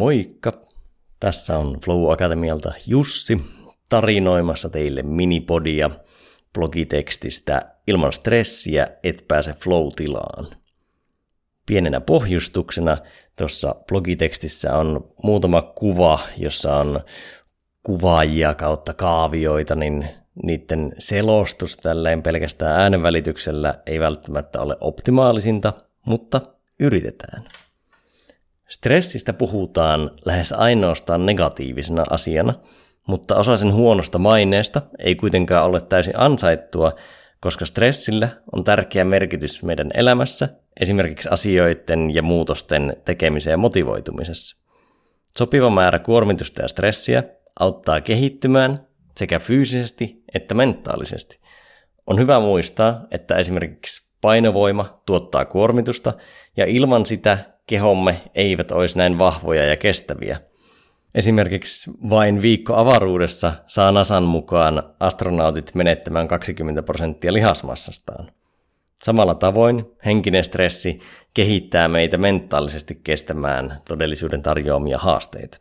Moikka! Tässä on Flow Akatemialta Jussi tarinoimassa teille minipodia blogitekstistä ilman stressiä et pääse flow-tilaan. Pienenä pohjustuksena tuossa blogitekstissä on muutama kuva, jossa on kuvaajia kautta kaavioita, niin niiden selostus tälleen pelkästään äänenvälityksellä ei välttämättä ole optimaalisinta, mutta yritetään. Stressistä puhutaan lähes ainoastaan negatiivisena asiana, mutta osa sen huonosta maineesta ei kuitenkaan ole täysin ansaittua, koska stressillä on tärkeä merkitys meidän elämässä, esimerkiksi asioiden ja muutosten tekemiseen ja motivoitumisessa. Sopiva määrä kuormitusta ja stressiä auttaa kehittymään sekä fyysisesti että mentaalisesti. On hyvä muistaa, että esimerkiksi painovoima tuottaa kuormitusta ja ilman sitä kehomme eivät olisi näin vahvoja ja kestäviä. Esimerkiksi vain viikko avaruudessa saa Nasan mukaan astronautit menettämään 20 prosenttia lihasmassastaan. Samalla tavoin henkinen stressi kehittää meitä mentaalisesti kestämään todellisuuden tarjoamia haasteita.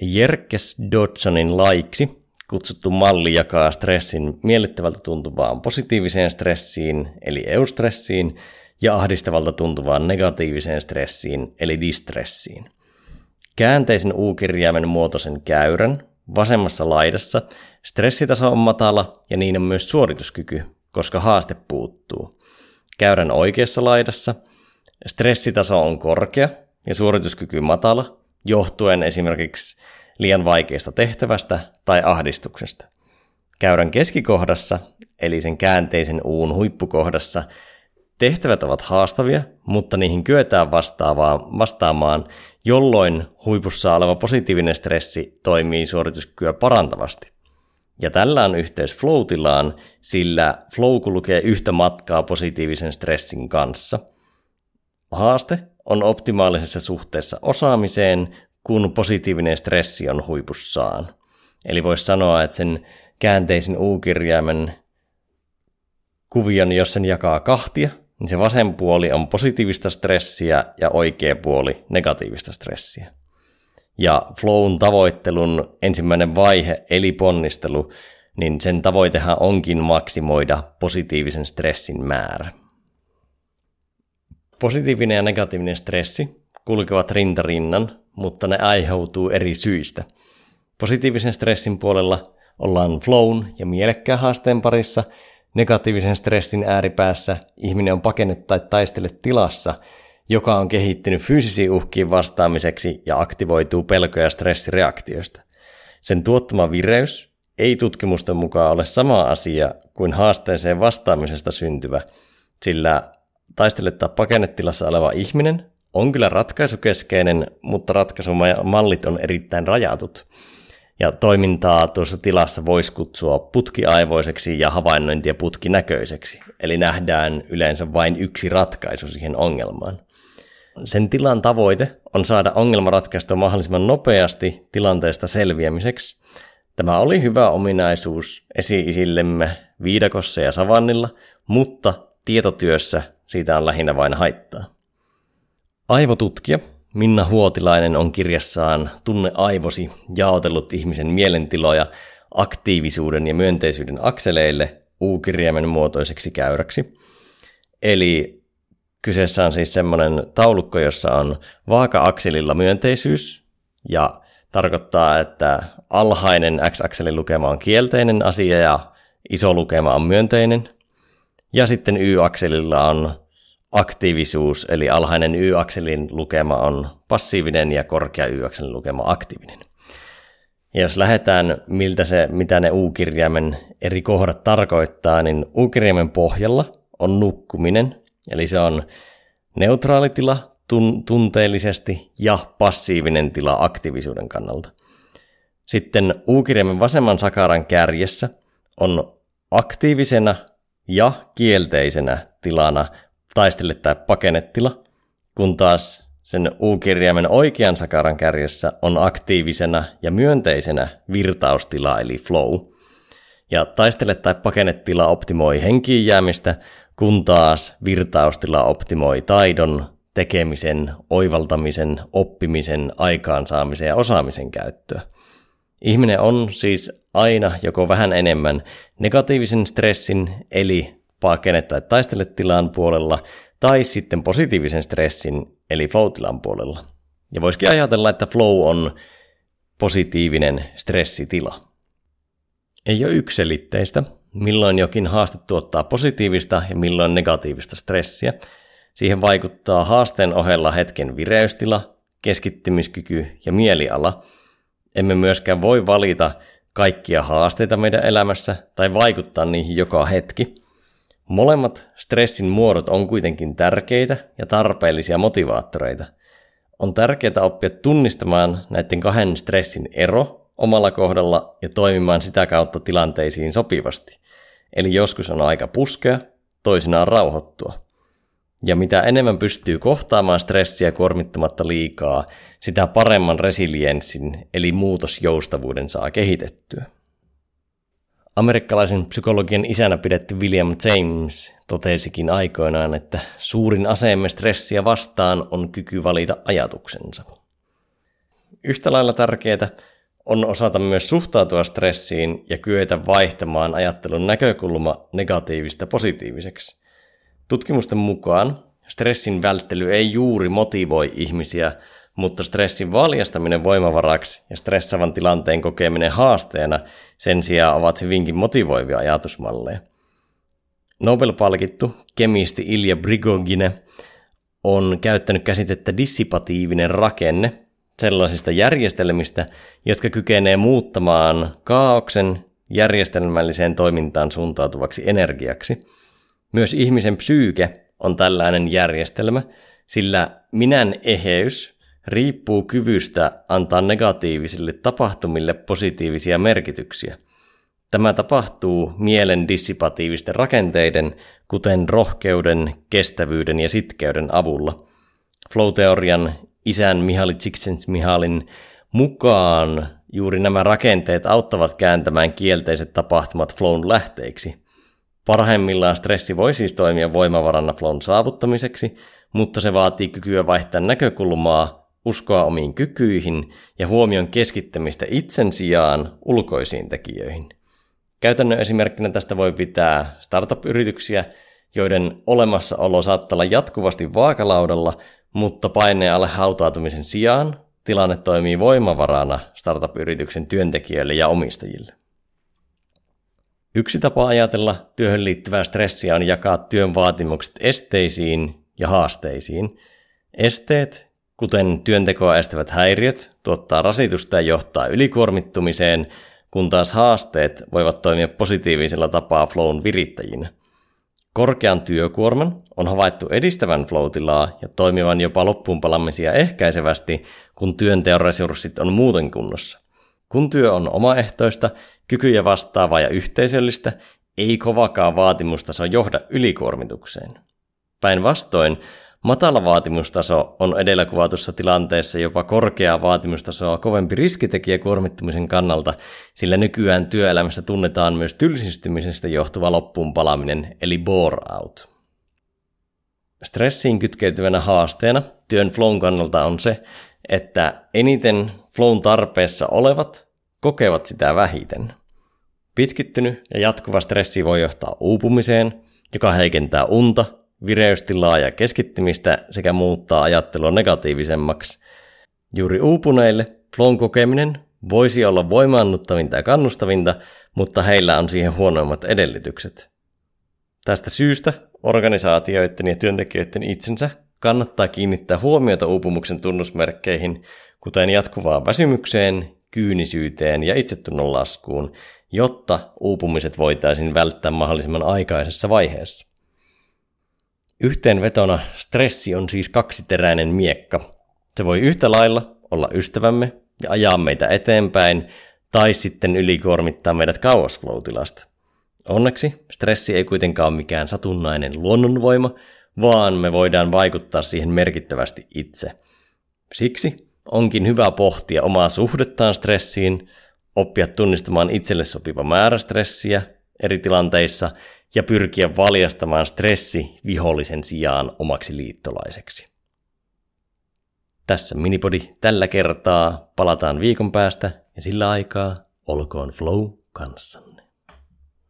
Jerkes Dodsonin laiksi kutsuttu malli jakaa stressin miellyttävältä tuntuvaan positiiviseen stressiin, eli eustressiin, ja ahdistavalta tuntuvaan negatiiviseen stressiin, eli distressiin. Käänteisen U-kirjaimen muotoisen käyrän vasemmassa laidassa stressitaso on matala ja niin on myös suorituskyky, koska haaste puuttuu. Käyrän oikeassa laidassa stressitaso on korkea ja suorituskyky matala, johtuen esimerkiksi liian vaikeasta tehtävästä tai ahdistuksesta. Käyrän keskikohdassa, eli sen käänteisen uun huippukohdassa, tehtävät ovat haastavia, mutta niihin kyetään vastaamaan, jolloin huipussa oleva positiivinen stressi toimii suorituskykyä parantavasti. Ja tällä on yhteys flow sillä flow kulkee yhtä matkaa positiivisen stressin kanssa. Haaste on optimaalisessa suhteessa osaamiseen, kun positiivinen stressi on huipussaan. Eli voisi sanoa, että sen käänteisen U-kirjaimen kuvion, jos sen jakaa kahtia, niin se vasen puoli on positiivista stressiä ja oikea puoli negatiivista stressiä. Ja flown tavoittelun ensimmäinen vaihe, eli ponnistelu, niin sen tavoitehan onkin maksimoida positiivisen stressin määrä. Positiivinen ja negatiivinen stressi kulkevat rintarinnan, mutta ne aiheutuu eri syistä. Positiivisen stressin puolella ollaan flown ja mielekkään haasteen parissa, negatiivisen stressin ääripäässä ihminen on pakenne tai taistele tilassa, joka on kehittynyt fyysisiin uhkiin vastaamiseksi ja aktivoituu pelko- ja stressireaktioista. Sen tuottama vireys ei tutkimusten mukaan ole sama asia kuin haasteeseen vastaamisesta syntyvä, sillä taistele- tai pakennetilassa oleva ihminen on kyllä ratkaisukeskeinen, mutta ratkaisumallit on erittäin rajatut. Ja toimintaa tuossa tilassa voisi kutsua putkiaivoiseksi ja havainnointia putkinäköiseksi. Eli nähdään yleensä vain yksi ratkaisu siihen ongelmaan. Sen tilan tavoite on saada ongelma ratkaistua mahdollisimman nopeasti tilanteesta selviämiseksi. Tämä oli hyvä ominaisuus esi-isillemme viidakossa ja savannilla, mutta tietotyössä siitä on lähinnä vain haittaa. Aivotutkija Minna Huotilainen on kirjassaan Tunne aivosi jaotellut ihmisen mielentiloja aktiivisuuden ja myönteisyyden akseleille U-kirjaimen muotoiseksi käyräksi. Eli kyseessä on siis semmoinen taulukko, jossa on vaaka-akselilla myönteisyys ja tarkoittaa, että alhainen x-akselin lukema on kielteinen asia ja iso lukema on myönteinen. Ja sitten y-akselilla on aktiivisuus, eli alhainen y-akselin lukema on passiivinen ja korkea y-akselin lukema aktiivinen. Ja jos lähdetään, miltä se, mitä ne U-kirjaimen eri kohdat tarkoittaa, niin U-kirjaimen pohjalla on nukkuminen, eli se on neutraali tila tun- tunteellisesti ja passiivinen tila aktiivisuuden kannalta. Sitten U-kirjaimen vasemman sakaran kärjessä on aktiivisena ja kielteisenä tilana taistele tai pakenetila, kun taas sen U-kirjaimen oikean sakaran kärjessä on aktiivisena ja myönteisenä virtaustila eli flow. Ja taistele tai pakenetila optimoi henkiin jäämistä, kun taas virtaustila optimoi taidon, tekemisen, oivaltamisen, oppimisen, aikaansaamisen ja osaamisen käyttöä. Ihminen on siis aina joko vähän enemmän negatiivisen stressin, eli pakene tai taistele tilan puolella, tai sitten positiivisen stressin, eli flow-tilan puolella. Ja voisikin ajatella, että flow on positiivinen stressitila. Ei ole yksilitteistä, milloin jokin haaste tuottaa positiivista ja milloin negatiivista stressiä. Siihen vaikuttaa haasteen ohella hetken vireystila, keskittymiskyky ja mieliala. Emme myöskään voi valita kaikkia haasteita meidän elämässä tai vaikuttaa niihin joka hetki. Molemmat stressin muodot on kuitenkin tärkeitä ja tarpeellisia motivaattoreita. On tärkeää oppia tunnistamaan näiden kahden stressin ero omalla kohdalla ja toimimaan sitä kautta tilanteisiin sopivasti. Eli joskus on aika puskea, toisinaan rauhoittua. Ja mitä enemmän pystyy kohtaamaan stressiä kuormittumatta liikaa, sitä paremman resilienssin eli muutosjoustavuuden saa kehitettyä. Amerikkalaisen psykologian isänä pidetty William James totesikin aikoinaan, että suurin aseemme stressiä vastaan on kyky valita ajatuksensa. Yhtä lailla tärkeää on osata myös suhtautua stressiin ja kyetä vaihtamaan ajattelun näkökulma negatiivista positiiviseksi. Tutkimusten mukaan stressin välttely ei juuri motivoi ihmisiä, mutta stressin valjastaminen voimavaraksi ja stressavan tilanteen kokeminen haasteena sen sijaan ovat hyvinkin motivoivia ajatusmalleja. Nobel-palkittu kemisti Ilja Brigogine on käyttänyt käsitettä dissipatiivinen rakenne sellaisista järjestelmistä, jotka kykenee muuttamaan kaauksen järjestelmälliseen toimintaan suuntautuvaksi energiaksi. Myös ihmisen psyyke on tällainen järjestelmä, sillä minän eheys riippuu kyvystä antaa negatiivisille tapahtumille positiivisia merkityksiä. Tämä tapahtuu mielen dissipatiivisten rakenteiden, kuten rohkeuden, kestävyyden ja sitkeyden avulla. Flow-teorian isän Mihaly Csikszentmihalin mukaan juuri nämä rakenteet auttavat kääntämään kielteiset tapahtumat flown lähteiksi. Parhaimmillaan stressi voi siis toimia voimavarana flown saavuttamiseksi, mutta se vaatii kykyä vaihtaa näkökulmaa, uskoa omiin kykyihin ja huomion keskittämistä itsen sijaan ulkoisiin tekijöihin. Käytännön esimerkkinä tästä voi pitää startup-yrityksiä, joiden olemassaolo saattaa olla jatkuvasti vaakalaudalla, mutta paineen alle hautautumisen sijaan tilanne toimii voimavarana startup-yrityksen työntekijöille ja omistajille. Yksi tapa ajatella työhön liittyvää stressiä on jakaa työn vaatimukset esteisiin ja haasteisiin. Esteet, kuten työntekoa estävät häiriöt, tuottaa rasitusta ja johtaa ylikuormittumiseen, kun taas haasteet voivat toimia positiivisella tapaa flown virittäjinä – Korkean työkuorman on havaittu edistävän floatilaa ja toimivan jopa loppuunpalamisia ehkäisevästi, kun työnteon resurssit on muuten kunnossa. Kun työ on omaehtoista, kykyjä vastaavaa ja yhteisöllistä, ei kovakaan vaatimustaso johda ylikuormitukseen. Päinvastoin, Matala vaatimustaso on edellä kuvatussa tilanteessa jopa korkeaa vaatimustasoa kovempi riskitekijä kuormittumisen kannalta, sillä nykyään työelämässä tunnetaan myös tylsistymisestä johtuva loppuun palaminen, eli bore out. Stressiin kytkeytyvänä haasteena työn flown kannalta on se, että eniten flown tarpeessa olevat kokevat sitä vähiten. Pitkittynyt ja jatkuva stressi voi johtaa uupumiseen, joka heikentää unta, vireystilaa ja keskittymistä sekä muuttaa ajattelua negatiivisemmaksi. Juuri uupuneille flown kokeminen voisi olla voimaannuttavinta ja kannustavinta, mutta heillä on siihen huonoimmat edellytykset. Tästä syystä organisaatioiden ja työntekijöiden itsensä kannattaa kiinnittää huomiota uupumuksen tunnusmerkkeihin, kuten jatkuvaan väsymykseen, kyynisyyteen ja itsetunnon laskuun, jotta uupumiset voitaisiin välttää mahdollisimman aikaisessa vaiheessa. Yhteenvetona stressi on siis kaksiteräinen miekka. Se voi yhtä lailla olla ystävämme ja ajaa meitä eteenpäin, tai sitten ylikuormittaa meidät kauas flow Onneksi stressi ei kuitenkaan ole mikään satunnainen luonnonvoima, vaan me voidaan vaikuttaa siihen merkittävästi itse. Siksi onkin hyvä pohtia omaa suhdettaan stressiin, oppia tunnistamaan itselle sopiva määrä stressiä eri tilanteissa ja pyrkiä valjastamaan stressi vihollisen sijaan omaksi liittolaiseksi. Tässä minipodi tällä kertaa. Palataan viikon päästä ja sillä aikaa olkoon flow kanssanne.